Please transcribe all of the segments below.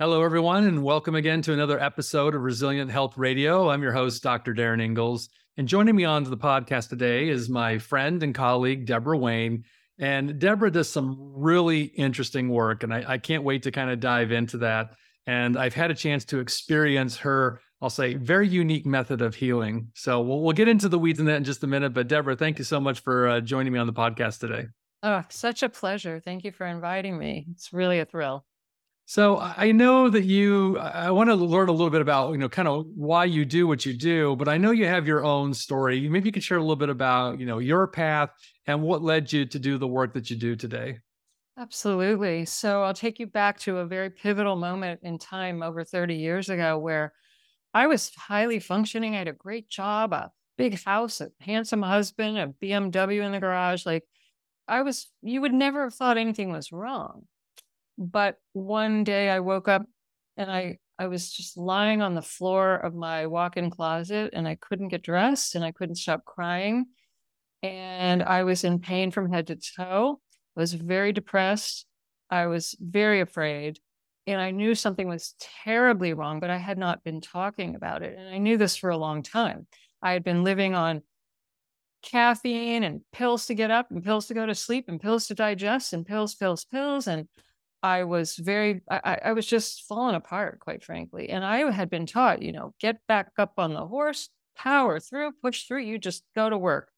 Hello, everyone, and welcome again to another episode of Resilient Health Radio. I'm your host, Dr. Darin Ingels. And joining me on the podcast today is my friend and colleague, Debora Wayne. And Debora does some really interesting work, and I, I can't wait to kind of dive into that. And I've had a chance to experience her, I'll say, very unique method of healing. So we'll, we'll get into the weeds in that in just a minute. But Debora, thank you so much for uh, joining me on the podcast today. Oh, such a pleasure. Thank you for inviting me. It's really a thrill. So I know that you, I want to learn a little bit about, you know, kind of why you do what you do, but I know you have your own story. Maybe you can share a little bit about, you know, your path and what led you to do the work that you do today. Absolutely. So I'll take you back to a very pivotal moment in time over 30 years ago where I was highly functioning. I had a great job, a big house, a handsome husband, a BMW in the garage. Like I was, you would never have thought anything was wrong. But one day I woke up and I I was just lying on the floor of my walk-in closet and I couldn't get dressed and I couldn't stop crying. And I was in pain from head to toe. I was very depressed. I was very afraid. And I knew something was terribly wrong, but I had not been talking about it. And I knew this for a long time. I had been living on caffeine and pills to get up and pills to go to sleep and pills to digest and pills, pills, pills. And I was very, I, I was just falling apart, quite frankly. And I had been taught, you know, get back up on the horse, power through, push through, you just go to work.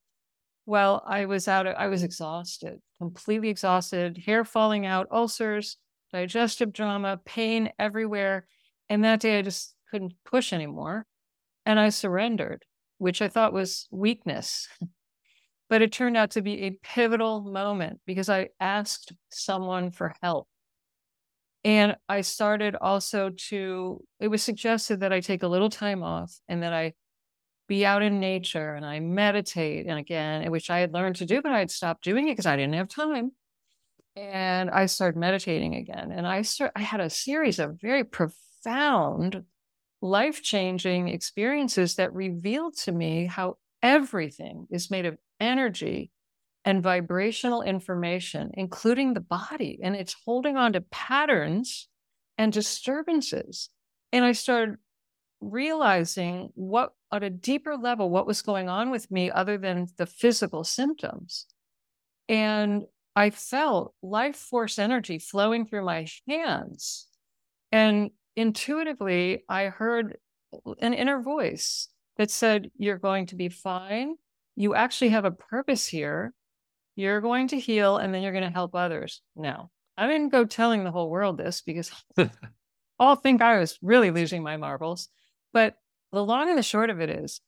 Well, I was out, I was exhausted, completely exhausted, hair falling out, ulcers, digestive drama, pain everywhere. And that day I just couldn't push anymore. And I surrendered, which I thought was weakness. but it turned out to be a pivotal moment because I asked someone for help. And I started also to, it was suggested that I take a little time off and that I be out in nature and I meditate. And again, which I had learned to do, but I had stopped doing it because I didn't have time. And I started meditating again. And I start, I had a series of very profound, life changing experiences that revealed to me how everything is made of energy and vibrational information, including the body, and it's holding on to patterns and disturbances. And I started realizing what, at a deeper level, what was going on with me other than the physical symptoms. And I felt life force energy flowing through my hands. And intuitively, I heard an inner voice that said, You're going to be fine. You actually have a purpose here you're going to heal and then you're going to help others. No, I didn't go telling the whole world this because all think I was really losing my marbles. But the long and the short of it is,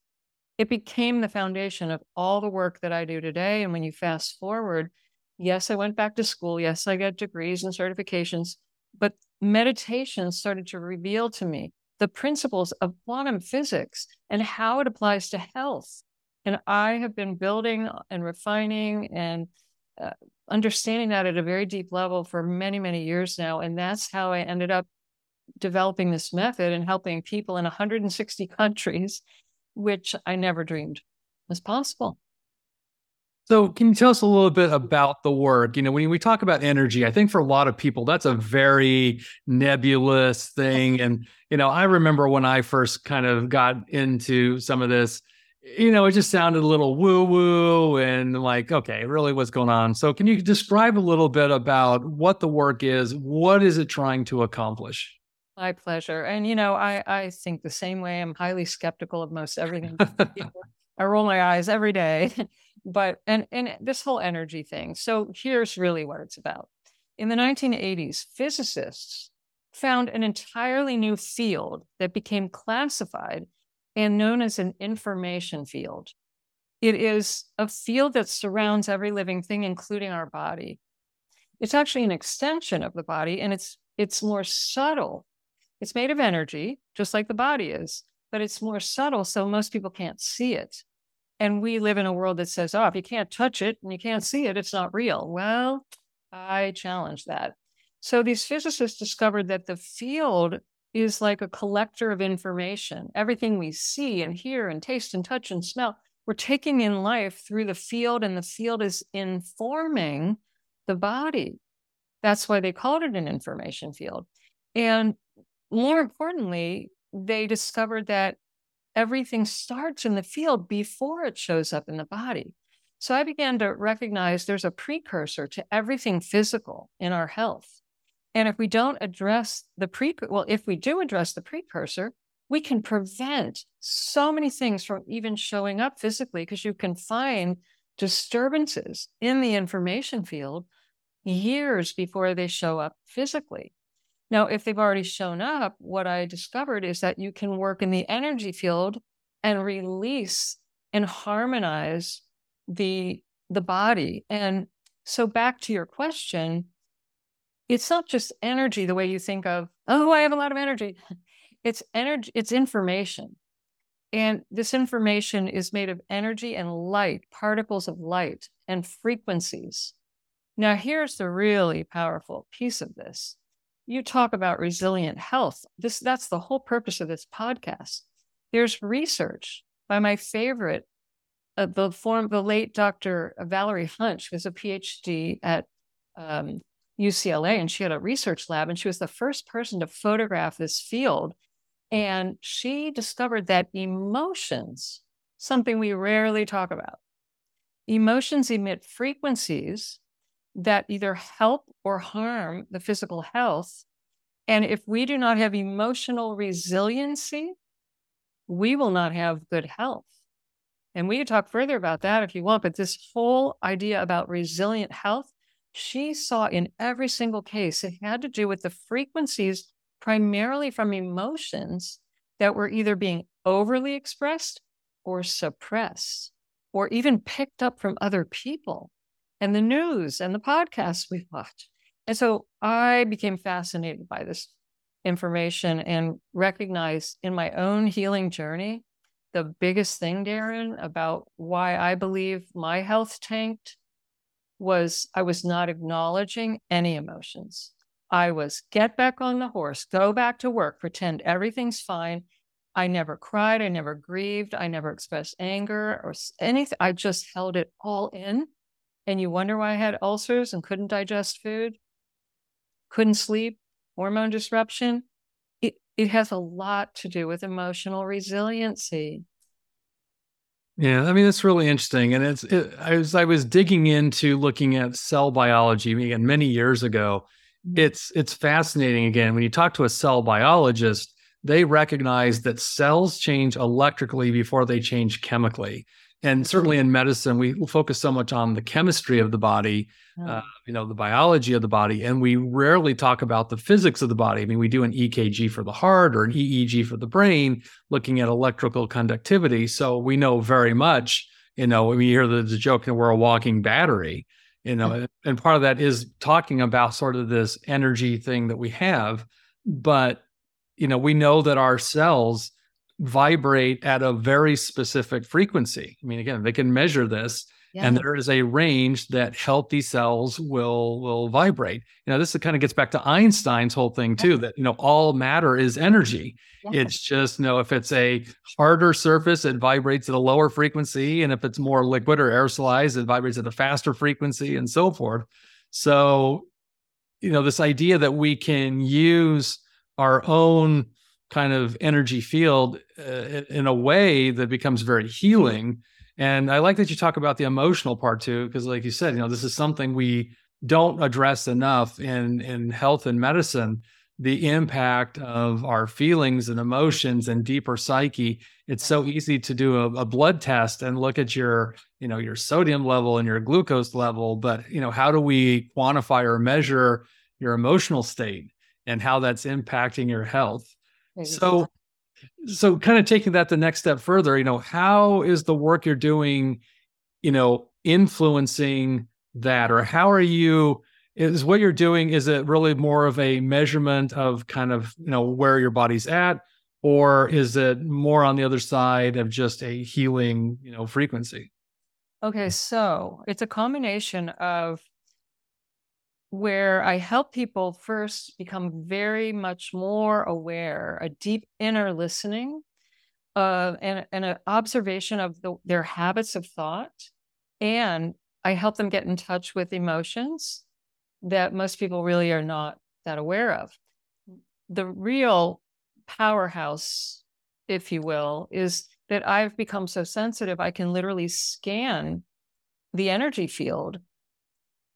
it became the foundation of all the work that I do today. And when you fast forward, yes, I went back to school. Yes, I got degrees and certifications, but meditation started to reveal to me the principles of quantum physics and how it applies to health and I have been building and refining and uh, understanding that at a very deep level for many, many years now. And that's how I ended up developing this method and helping people in 160 countries, which I never dreamed was possible. So, can you tell us a little bit about the work? You know, when we talk about energy, I think for a lot of people, that's a very nebulous thing. And, you know, I remember when I first kind of got into some of this, you know, it just sounded a little woo woo and like, okay, really what's going on? So, can you describe a little bit about what the work is? What is it trying to accomplish? My pleasure. And, you know, I, I think the same way. I'm highly skeptical of most everything. I roll my eyes every day. but, and, and this whole energy thing. So, here's really what it's about. In the 1980s, physicists found an entirely new field that became classified and known as an information field. It is a field that surrounds every living thing, including our body. It's actually an extension of the body and it's it's more subtle. It's made of energy, just like the body is, but it's more subtle, so most people can't see it. And we live in a world that says, oh, if you can't touch it and you can't see it, it's not real. Well, I challenge that. So these physicists discovered that the field is like a collector of information. Everything we see and hear and taste and touch and smell, we're taking in life through the field, and the field is informing the body. That's why they called it an information field. And more importantly, they discovered that everything starts in the field before it shows up in the body. So I began to recognize there's a precursor to everything physical in our health. And if we don't address the pre, well, if we do address the precursor, we can prevent so many things from even showing up physically because you can find disturbances in the information field years before they show up physically. Now, if they've already shown up, what I discovered is that you can work in the energy field and release and harmonize the the body. And so back to your question, it's not just energy the way you think of, oh, I have a lot of energy. It's energy, it's information. And this information is made of energy and light, particles of light and frequencies. Now, here's the really powerful piece of this. You talk about resilient health. This that's the whole purpose of this podcast. There's research by my favorite, uh, the form the late Dr. Valerie Hunt, who's a PhD at um, UCLA, and she had a research lab, and she was the first person to photograph this field and she discovered that emotions, something we rarely talk about, emotions emit frequencies that either help or harm the physical health. And if we do not have emotional resiliency, we will not have good health. And we can talk further about that if you want, but this whole idea about resilient health, she saw in every single case, it had to do with the frequencies primarily from emotions that were either being overly expressed or suppressed or even picked up from other people and the news and the podcasts we watch. And so I became fascinated by this information and recognized in my own healing journey the biggest thing, Darin, about why I believe my health tanked was I was not acknowledging any emotions. I was get back on the horse, go back to work, pretend everything's fine. I never cried. I never grieved. I never expressed anger or anything. I just held it all in. And you wonder why I had ulcers and couldn't digest food, couldn't sleep, hormone disruption. It, it has a lot to do with emotional resiliency. Yeah, I mean it's really interesting, and it's it, as I was digging into looking at cell biology again many years ago, mm-hmm. it's it's fascinating again when you talk to a cell biologist they recognize that cells change electrically before they change chemically and certainly in medicine we focus so much on the chemistry of the body uh, you know the biology of the body and we rarely talk about the physics of the body. I mean we do an ekg for the heart or an eeg for the brain looking at electrical conductivity. So we know very much you know when we hear the, the joke that we're a walking battery you know and part of that is talking about sort of this energy thing that we have. But you know we know that our cells vibrate at a very specific frequency. I mean again they can measure this yeah. and there is a range that healthy cells will will vibrate. You know this kind of gets back to einstein's whole thing too that you know all matter is energy. Yeah. it's just you know if it's a harder surface it vibrates at a lower frequency and if it's more liquid or aerosolized it vibrates at a faster frequency and so forth. So you know this idea that we can use our own kind of energy field uh, in a way that becomes very healing and I like that you talk about the emotional part too, because like you said, you know, this is something we don't address enough in in health and medicine. The impact of our feelings and emotions and deeper psyche. It's so easy to do a, a blood test and look at your, you know, your sodium level and your glucose level, but you know, how do we quantify or measure your emotional state and how that's impacting your health? So so kind of taking that the next step further you know how is the work you're doing you know influencing that? Or how are you is what you're doing is it really more of a measurement of kind of you know where your body's at? Or is it more on the other side of just a healing you know frequency? Okay so it's a combination of where I help people first become very much more aware, a deep inner listening, uh, and, and an observation of the, their habits of thought. And I help them get in touch with emotions that most people really are not that aware of. the real powerhouse, if you will, is that I've become so sensitive, I can literally scan the energy field,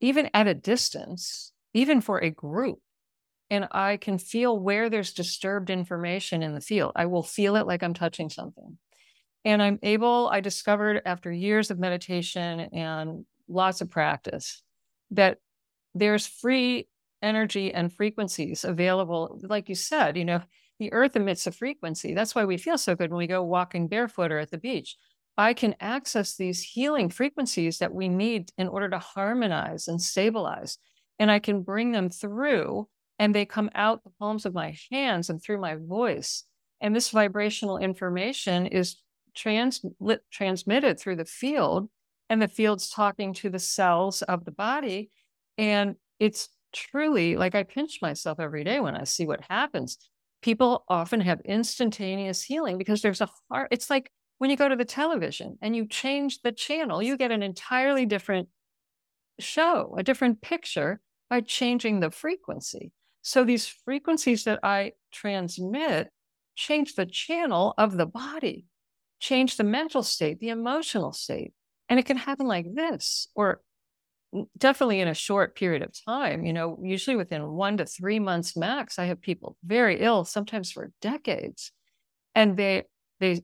even at a distance, even for a group. And I can feel where there's disturbed information in the field. I will feel it like I'm touching something. And I'm able, I discovered after years of meditation and lots of practice that there's free energy and frequencies available. Like you said, you know, the earth emits a frequency. That's why we feel so good when we go walking barefoot or at the beach. I can access these healing frequencies that we need in order to harmonize and stabilize. And I can bring them through and they come out the palms of my hands and through my voice. And this vibrational information is trans- transmitted through the field, and the field's talking to the cells of the body. And it's truly like I pinch myself every day when I see what happens. People often have instantaneous healing because there's a heart. It's like when you go to the television and you change the channel, you get an entirely different show, a different picture by changing the frequency. So these frequencies that I transmit change the channel of the body change the mental state, the emotional state. And it can happen like this, or definitely in a short period of time. You know, usually within one to three months max, I have people very ill, sometimes for decades. And they, they,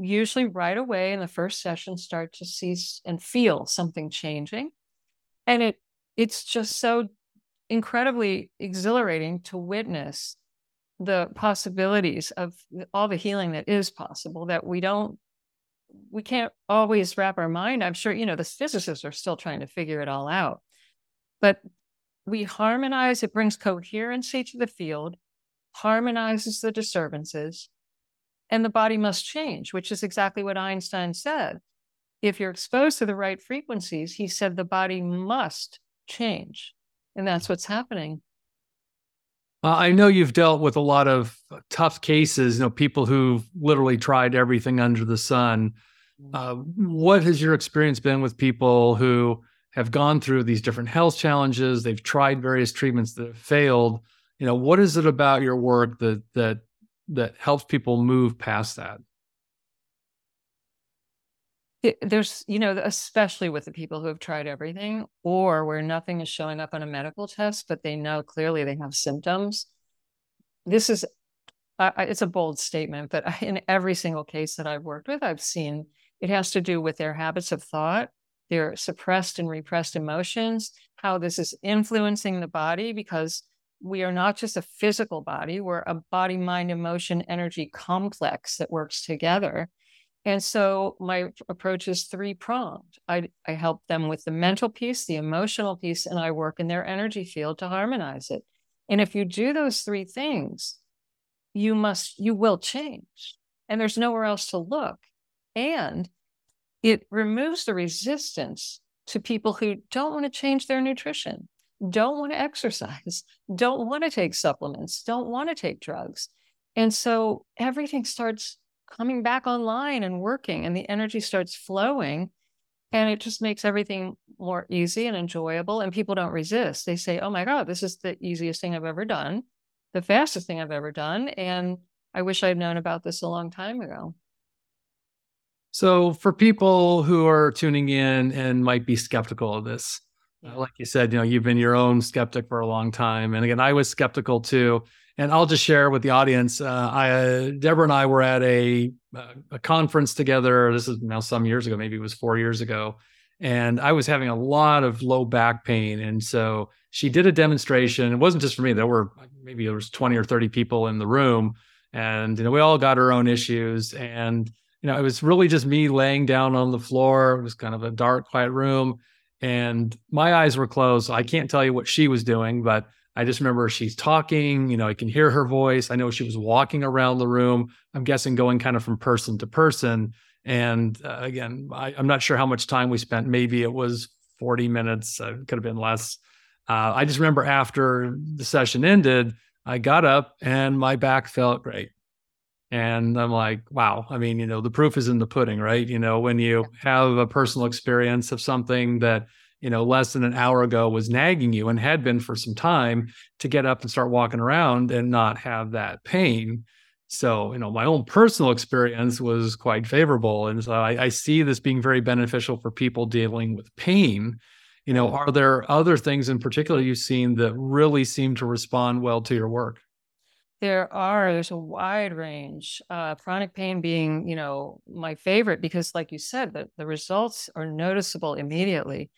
usually right away in the first session start to see and feel something changing. And it it's just so incredibly exhilarating to witness the possibilities of all the healing that is possible that we don't we can't always wrap our mind. I'm sure you know the physicists are still trying to figure it all out. But we harmonize it brings coherency to the field harmonizes the disturbances and the body must change which is exactly what einstein said if you're exposed to the right frequencies he said the body must change and that's what's happening uh, I know you've dealt with a lot of tough cases, you know, people who've literally tried everything under the sun. Mm. Uh, what has your experience been with people who have gone through these different health challenges? They've tried various treatments that have failed. You know, what is it about your work that that that helps people move past that? there's you know especially with the people who have tried everything or where nothing is showing up on a medical test but they know clearly they have symptoms this is it's a bold statement but in every single case that i've worked with i've seen it has to do with their habits of thought their suppressed and repressed emotions how this is influencing the body because we are not just a physical body we're a body mind emotion energy complex that works together and so my approach is three pronged. I, I help them with the mental piece, the emotional piece, and I work in their energy field to harmonize it. And if you do those three things, you must, you will change. And there's nowhere else to look. And it removes the resistance to people who don't want to change their nutrition, don't want to exercise, don't want to take supplements, don't want to take drugs. And so everything starts coming back online and working and the energy starts flowing and it just makes everything more easy and enjoyable and people don't resist they say oh my god this is the easiest thing i've ever done the fastest thing i've ever done and i wish i'd known about this a long time ago so for people who are tuning in and might be skeptical of this Uh, yeah. like you said you know you've been your own skeptic for a long time and again i was skeptical too and I'll just share with the audience. Uh, I, uh, Debora and I were at a uh, a conference together. This is now some years ago, maybe it was four years ago, and I was having a lot of low back pain, and so she did a demonstration. It wasn't just for me. There were maybe there was twenty or thirty people in the room, and you know we all got our own issues, and you know it was really just me laying down on the floor. It was kind of a dark, quiet room, and my eyes were closed. I can't tell you what she was doing, but I just remember she's talking, you know, I can hear her voice. I know she was walking around the room. I'm guessing going kind of from person to person. And uh, again, I, am not sure how much time we spent. Maybe it was 40 minutes, uh, could have been less. Uh, I just remember after the session ended, I got up and my back felt great. And I'm like, wow. I mean, you know, the proof is in the pudding, right? You know, when you have a personal experience of something that you know, less than an hour ago was nagging you and had been for some time to get up and start walking around and not have that pain. So, you know, my own personal experience was quite favorable. And so I, I see this being very beneficial for people dealing with pain. You know, are there other things in particular you've seen that really seem to respond well to your work? There are. There's a wide range. Uh, chronic pain being, you know, my favorite because, like you said, the, the results are noticeable immediately.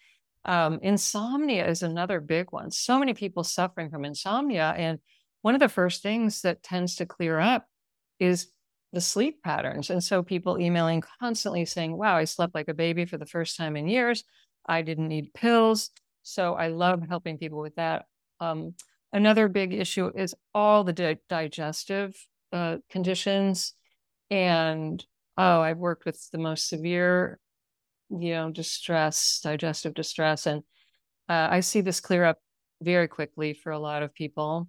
Um, insomnia is another big one. So many people suffering from insomnia. And one of the first things that tends to clear up is the sleep patterns. And so people emailing constantly saying, wow, I slept like a baby for the first time in years. I didn't need pills. So I love helping people with that. Um, another big issue is all the di- digestive uh, conditions. And oh, I've worked with the most severe you know, distress, digestive distress. And uh, I see this clear up very quickly for a lot of people.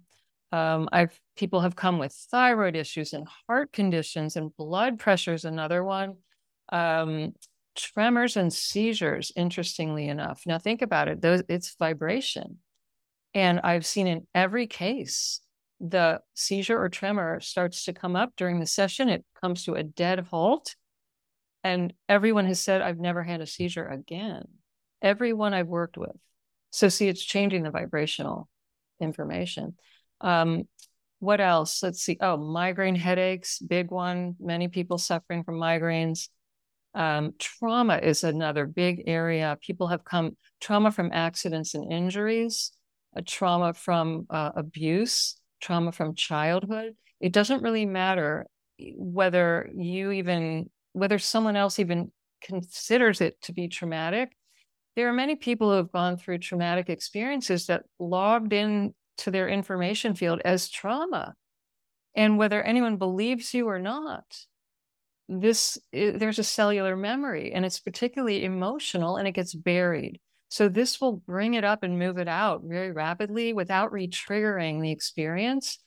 Um, I've people have come with thyroid issues and heart conditions and blood pressure is another one. Um, tremors and seizures, interestingly enough. Now think about it, those it's vibration. And I've seen in every case the seizure or tremor starts to come up during the session. It comes to a dead halt and everyone has said, I've never had a seizure again. Everyone I've worked with. So, see, it's changing the vibrational information. Um, what else? Let's see. Oh, migraine headaches, big one. Many people suffering from migraines. Um, trauma is another big area. People have come, trauma from accidents and injuries, a trauma from uh, abuse, trauma from childhood. It doesn't really matter whether you even whether someone else even considers it to be traumatic. There are many people who have gone through traumatic experiences that logged in to their information field as trauma. And whether anyone believes you or not, this there's a cellular memory and it's particularly emotional and it gets buried. So this will bring it up and move it out very rapidly without re-triggering the experience.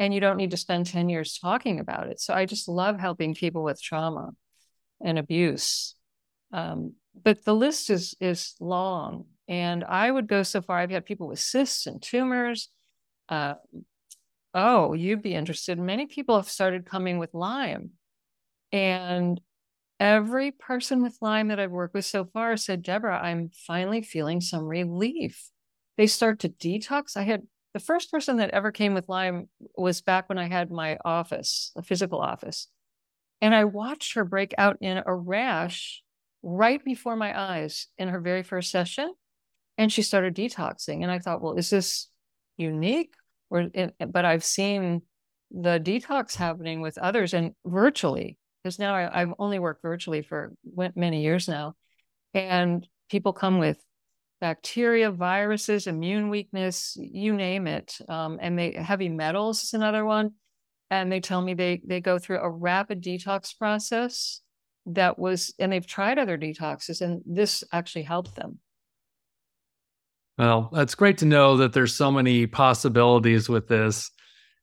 And you don't need to spend 10 years talking about it. So I just love helping people with trauma and abuse. Um, but the list is is long, and I would go so far. I've had people with cysts and tumors. Uh, oh, you'd be interested. Many people have started coming with Lyme, and every person with Lyme that I've worked with so far said, Debora, I'm finally feeling some relief. They start to detox. I had the first person that ever came with Lyme was back when I had my office, a physical office. And I watched her break out in a rash right before my eyes in her very first session. And she started detoxing. And I thought, well, is this unique? Or, but I've seen the detox happening with others and virtually, because now I, I've only worked virtually for many years now. And people come with bacteria, viruses, immune weakness, you name it. Um, and they heavy metals is another one and they tell me they they go through a rapid detox process that was and they've tried other detoxes and this actually helped them well that's great to know that there's so many possibilities with this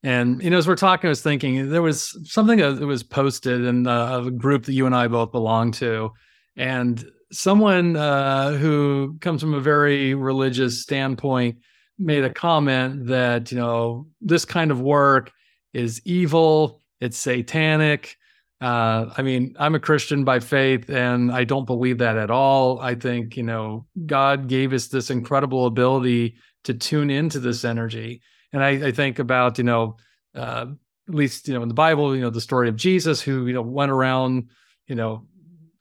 and you know as we're talking i was thinking there was something that was posted in a, a group that you and i both belong to and someone uh, who comes from a very religious standpoint made a comment that you know this kind of work is evil, it's satanic. Uh, I mean, I'm a Christian by faith, and I don't believe that at all. I think, you know, God gave us this incredible ability to tune into this energy. And I, I think about, you know, uh, at least, you know, in the Bible, you know, the story of Jesus who, you know, went around, you know,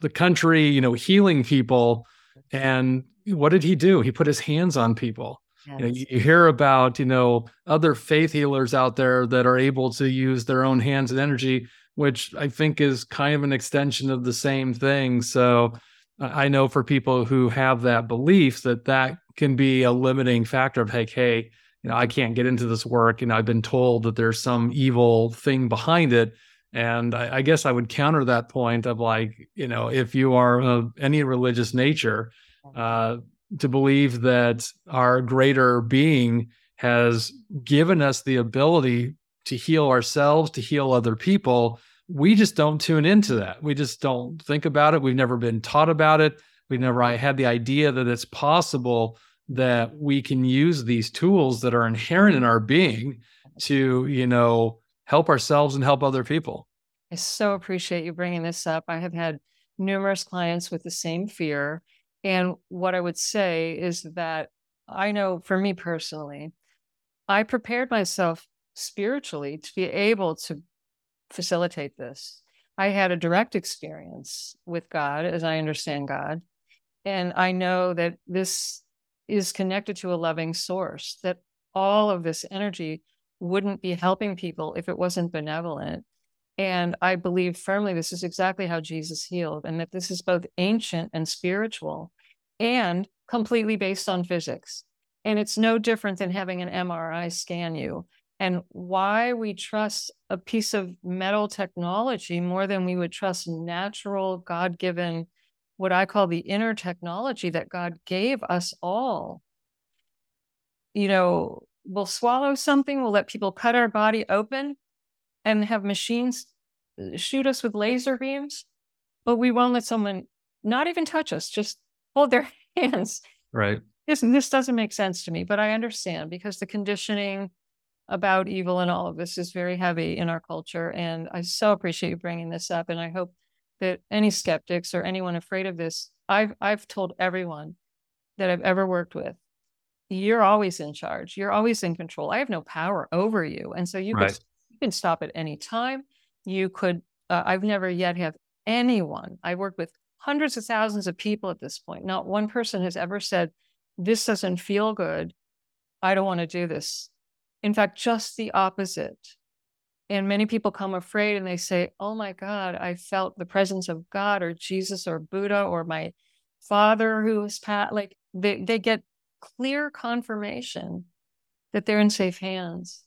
the country, you know, healing people. And what did he do? He put his hands on people. Yes. You, know, you hear about, you know, other faith healers out there that are able to use their own hands and energy, which I think is kind of an extension of the same thing. So I know for people who have that belief that that can be a limiting factor of, like, hey, you know, I can't get into this work. And I've been told that there's some evil thing behind it. And I, I guess I would counter that point of like, you know, if you are of any religious nature, uh, to believe that our greater being has given us the ability to heal ourselves, to heal other people. We just don't tune into that. We just don't think about it. We've never been taught about it. We've never had the idea that it's possible that we can use these tools that are inherent in our being to, you know, help ourselves and help other people. I so appreciate you bringing this up. I have had numerous clients with the same fear. And what I would say is that I know for me personally, I prepared myself spiritually to be able to facilitate this. I had a direct experience with God as I understand God. And I know that this is connected to a loving source, that all of this energy wouldn't be helping people if it wasn't benevolent. And I believe firmly this is exactly how Jesus healed, and that this is both ancient and spiritual and completely based on physics. And it's no different than having an MRI scan you. And why we trust a piece of metal technology more than we would trust natural, God given, what I call the inner technology that God gave us all. You know, we'll swallow something, we'll let people cut our body open and have machines uh, shoot us with laser beams, but we won't let someone not even touch us, just hold their hands. Right. This, this doesn't make sense to me, but I understand because the conditioning about evil and all of this is very heavy in our culture. And I so appreciate you bringing this up. And I hope that any skeptics or anyone afraid of this, I've, I've told everyone that I've ever worked with, you're always in charge. You're always in control. I have no power over you. And so you, right. can, you can stop at any time. You could, uh, I've never yet have anyone, I work with hundreds of thousands of people at this point. Not one person has ever said, this doesn't feel good. I don't want to do this. In fact, just the opposite. And many people come afraid and they say, Oh my God, I felt the presence of God or Jesus or Buddha or my father who was pat. Like they, they get clear confirmation that they're in safe hands.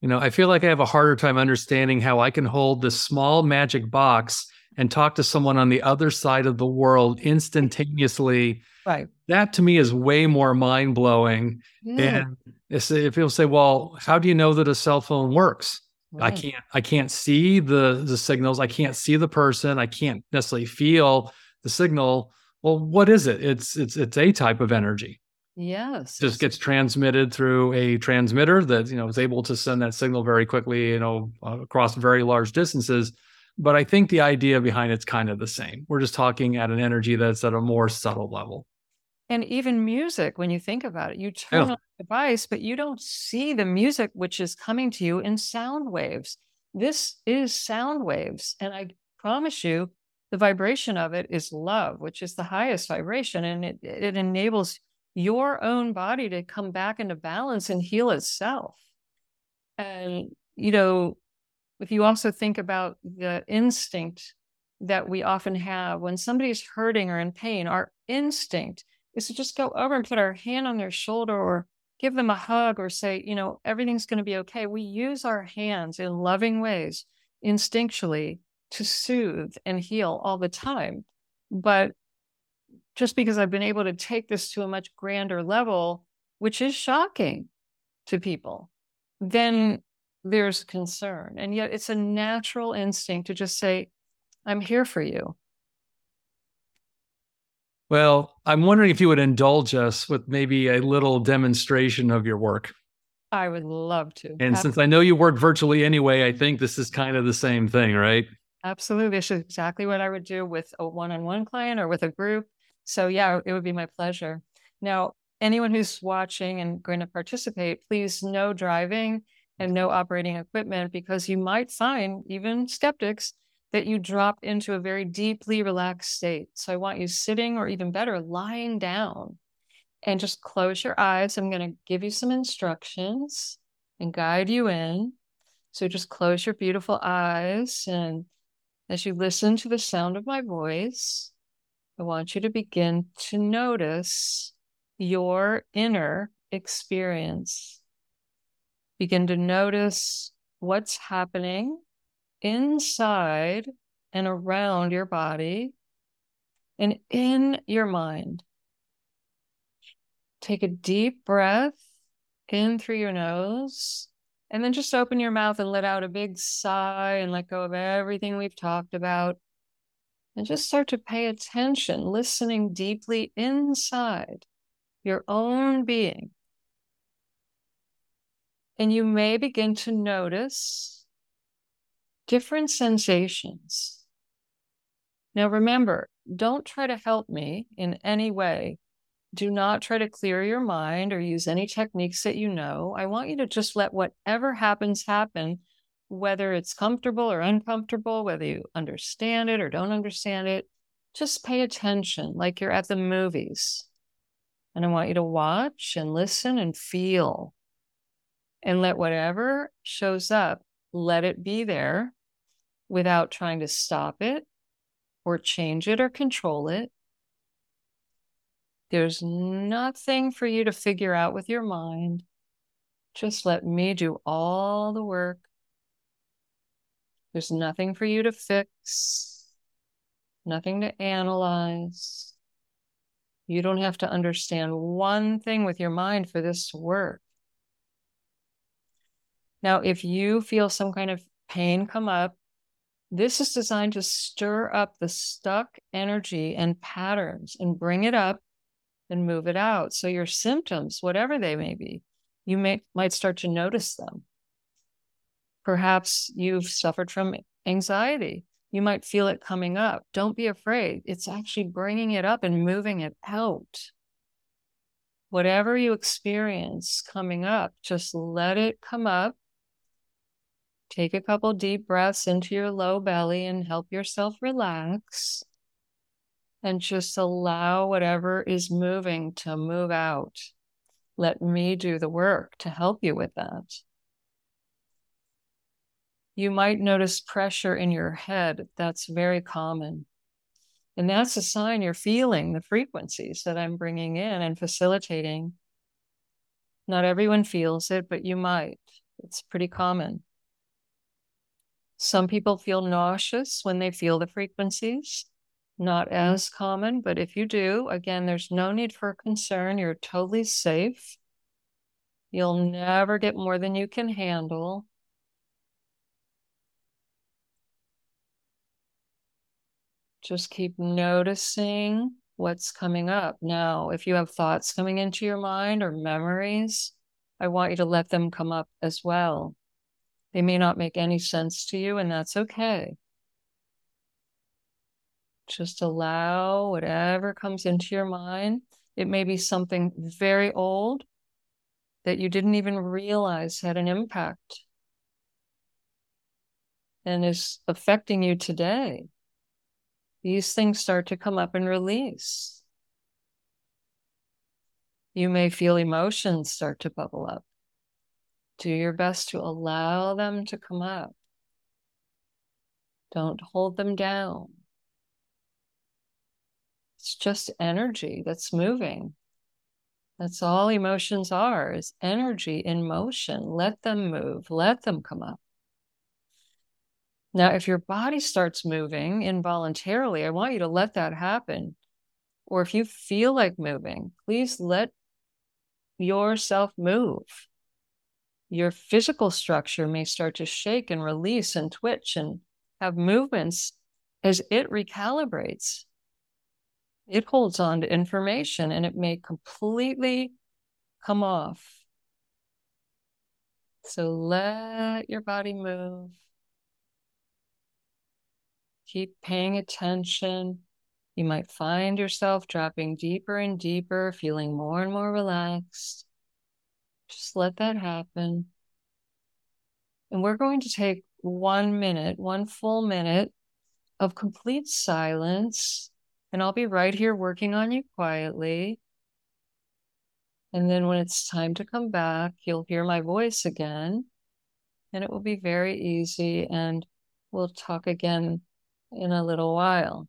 You know, I feel like I have a harder time understanding how I can hold this small magic box and talk to someone on the other side of the world instantaneously. Right. That to me is way more mind blowing. Yeah. And if people say, "Well, how do you know that a cell phone works?" Right. I can't. I can't see the the signals. I can't see the person. I can't necessarily feel the signal. Well, what is it? It's it's it's a type of energy. Yes. Just gets transmitted through a transmitter that you know is able to send that signal very quickly, you know, uh, across very large distances but I think the idea behind it's kind of the same. We're just talking at an energy that's at a more subtle level. And even music, when you think about it, you turn yeah. on the device, but you don't see the music which is coming to you in sound waves. This is sound waves. And I promise you, the vibration of it is love, which is the highest vibration. And it, it enables your own body to come back into balance and heal itself. And, you know, if you also think about the instinct that we often have when somebody's hurting or in pain, our instinct is to just go over and put our hand on their shoulder or give them a hug or say, you know, everything's going to be okay. We use our hands in loving ways instinctually to soothe and heal all the time. But just because I've been able to take this to a much grander level, which is shocking to people, then there's concern. And yet it's a natural instinct to just say, I'm here for you. Well, I'm wondering if you would indulge us with maybe a little demonstration of your work. I would love to. And Absolutely. since I know you work virtually anyway, I think this is kind of the same thing, right? Absolutely. This is exactly what I would do with a one on one client or with a group. So, yeah, it would be my pleasure. Now, anyone who's watching and going to participate, please no driving and no operating equipment because you might find, even skeptics, that you drop into a very deeply relaxed state. So I want you sitting or even better, lying down and just close your eyes. I'm going to give you some instructions and guide you in. So just close your beautiful eyes. And as you listen to the sound of my voice, I want you to begin to notice your inner experience. Begin to notice what's happening inside and around your body and in your mind. Take a deep breath in through your nose and then just open your mouth and let out a big sigh and let go of everything we've talked about. And just start to pay attention, listening deeply inside your own being. And you may begin to notice different sensations. Now, remember, don't try to help me in any way. Do not try to clear your mind or use any techniques that you know. I want you to just let whatever happens happen, whether it's comfortable or uncomfortable, whether you understand it or don't understand it. Just pay attention like you're at the movies. And I want you to watch and listen and feel and let whatever shows up, let it be there without trying to stop it or change it or control it. There's nothing for you to figure out with your mind. Just let me do all the work. There's nothing for you to fix, nothing to analyze. You don't have to understand one thing with your mind for this to work. Now, if you feel some kind of pain come up, this is designed to stir up the stuck energy and patterns and bring it up and move it out. So your symptoms, whatever they may be, you may might start to notice them. Perhaps you've suffered from anxiety. You might feel it coming up. Don't be afraid. It's actually bringing it up and moving it out. Whatever you experience coming up, just let it come up Take a couple deep breaths into your low belly and help yourself relax. And just allow whatever is moving to move out. Let me do the work to help you with that. You might notice pressure in your head. That's very common. And that's a sign you're feeling the frequencies that I'm bringing in and facilitating. Not everyone feels it, but you might. It's pretty common. Some people feel nauseous when they feel the frequencies. Not mm-hmm. as common, but if you do, again, there's no need for concern. You're totally safe. You'll never get more than you can handle. Just keep noticing what's coming up. Now, if you have thoughts coming into your mind or memories, I want you to let them come up as well. They may not make any sense to you, and that's okay. Just allow whatever comes into your mind. It may be something very old that you didn't even realize had an impact and is affecting you today. These things start to come up and release. You may feel emotions start to bubble up. Do your best to allow them to come up. Don't hold them down. It's just energy that's moving. That's all emotions are is energy in motion. Let them move, let them come up. Now, if your body starts moving involuntarily, I want you to let that happen. Or if you feel like moving, please let yourself move your physical structure may start to shake and release and twitch and have movements as it recalibrates. It holds on to information and it may completely come off. So let your body move. Keep paying attention. You might find yourself dropping deeper and deeper, feeling more and more relaxed. Just let that happen. And we're going to take one minute, one full minute of complete silence. And I'll be right here working on you quietly. And then when it's time to come back, you'll hear my voice again. And it will be very easy. And we'll talk again in a little while.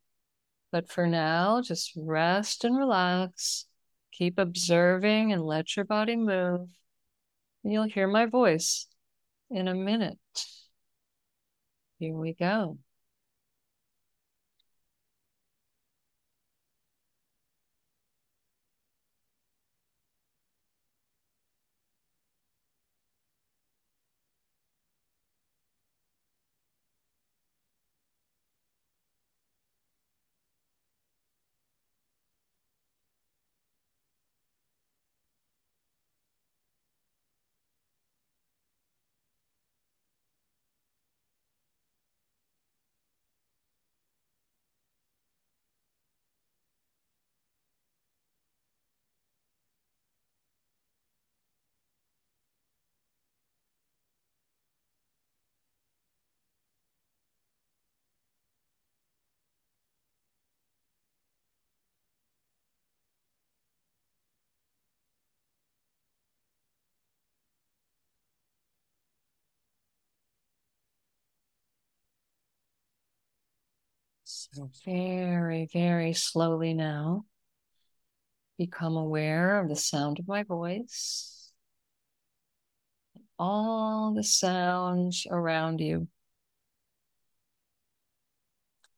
But for now, just rest and relax. Keep observing and let your body move. You'll hear my voice in a minute. Here we go. So, very, very slowly now, become aware of the sound of my voice, all the sounds around you.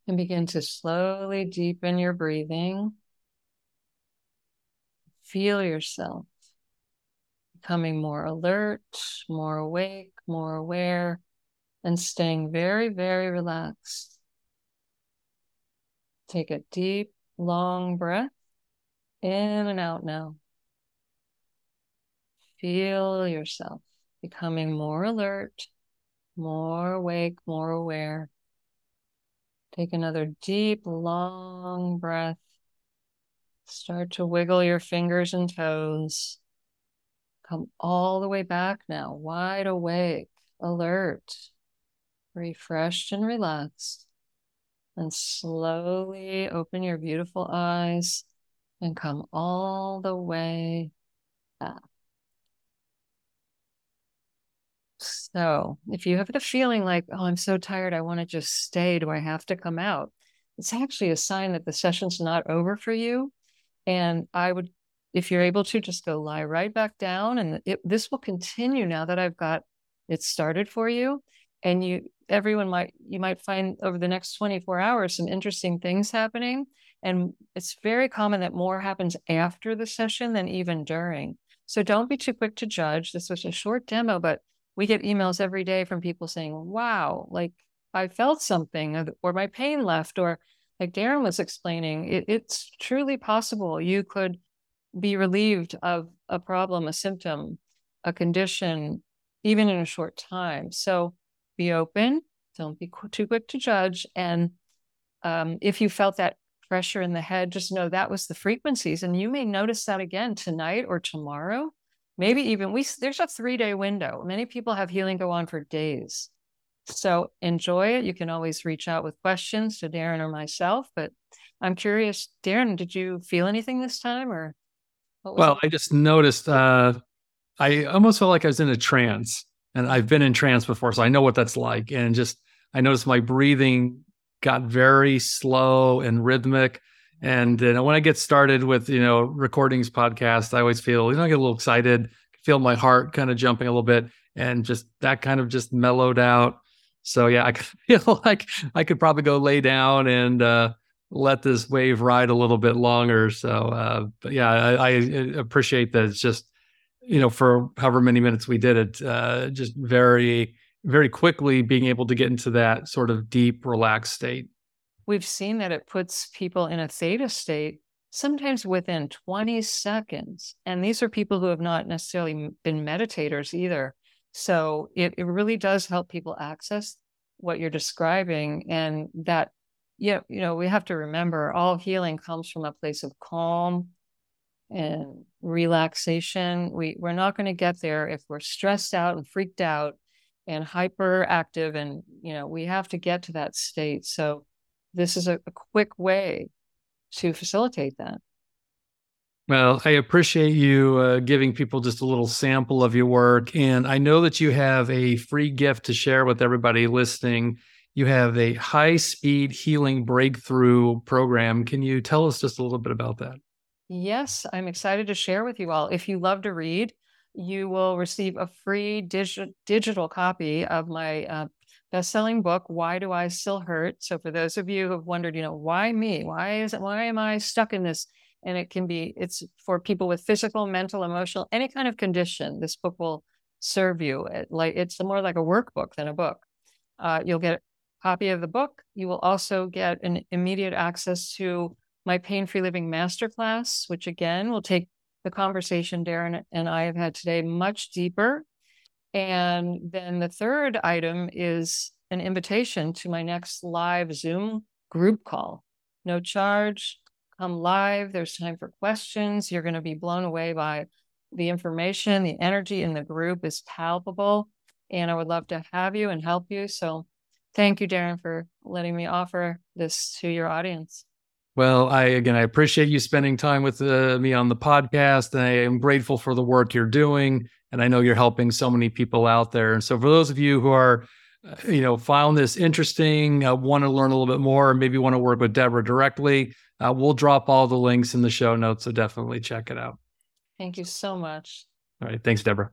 And begin to slowly deepen your breathing. Feel yourself becoming more alert, more awake, more aware, and staying very, very relaxed. Take a deep, long breath in and out now. Feel yourself becoming more alert, more awake, more aware. Take another deep, long breath. Start to wiggle your fingers and toes. Come all the way back now, wide awake, alert, refreshed and relaxed. And slowly open your beautiful eyes and come all the way back. So, if you have a feeling like, oh, I'm so tired, I want to just stay, do I have to come out? It's actually a sign that the session's not over for you. And I would if you're able to just go lie right back down and it, this will continue now that i've got it started for you and you everyone might you might find over the next 24 hours some interesting things happening and it's very common that more happens after the session than even during so don't be too quick to judge this was a short demo but we get emails every day from people saying wow like i felt something or, my pain left or like Darin was explaining it, it's truly possible you could be relieved of a problem, a symptom, a condition, even in a short time. So be open, don't be too quick to judge. And um, if you felt that pressure in the head, just know that was the frequencies. And you may notice that again tonight or tomorrow. Maybe even we, there's a three day window. Many people have healing go on for days. So enjoy it. You can always reach out with questions to Darin or myself. But I'm curious, Darin, did you feel anything this time or? Well, I just noticed uh, I almost felt like I was in a trance, and I've been in trance before, so I know what that's like. And just I noticed my breathing got very slow and rhythmic. And know, when I get started with you know recordings podcast, I always feel you know I get a little excited, feel my heart kind of jumping a little bit, and just that kind of just mellowed out. So yeah, I feel like I could probably go lay down and uh, let this wave ride a little bit longer. So, uh, but yeah, I, I, appreciate that. It's just, you know, for however many minutes we did it, uh, just very, very quickly being able to get into that sort of deep, relaxed state. We've seen that it puts people in a theta state sometimes within 20 seconds. And these are people who have not necessarily been meditators either. So it, it really does help people access what you're describing and that yeah, you know, we have to remember all healing comes from a place of calm and relaxation. We we're not going to get there if we're stressed out and freaked out and hyperactive and you know, we have to get to that state. So this is a, a quick way to facilitate that. Well, I appreciate you uh, giving people just a little sample of your work. And I know that you have a free gift to share with everybody listening you have a high speed healing breakthrough program. Can you tell us just a little bit about that? Yes, I'm excited to share with you all. If you love to read, you will receive a free digi- digital copy of my uh, best-selling book why do i still hurt? So for those of you who have wondered you know why me? Why is it why am i stuck in this? And it can be it's for people with physical mental emotional any kind of condition this book will serve you. It, like it's more like a workbook than a book. Uh, you'll get a copy of the book. You will also get an immediate access to my Pain Free Living Masterclass, which again will take the conversation Darin and I have had today much deeper. And then the third item is an invitation to my next live Zoom group call. No charge, come live. There's time for questions. You're going to be blown away by the information, the energy in the group is palpable. And I would love to have you and help you. So Thank you, Darin, for letting me offer this to your audience. Well, I again, I appreciate you spending time with uh, me on the podcast. And I am grateful for the work you're doing, and I know you're helping so many people out there. And so, for those of you who are uh, you know, found this interesting, uh, want to learn a little bit more, maybe want to work with Debora directly, uh, we'll drop all the links in the show notes. So definitely check it out. Thank you so much. All right. Thanks, Debora.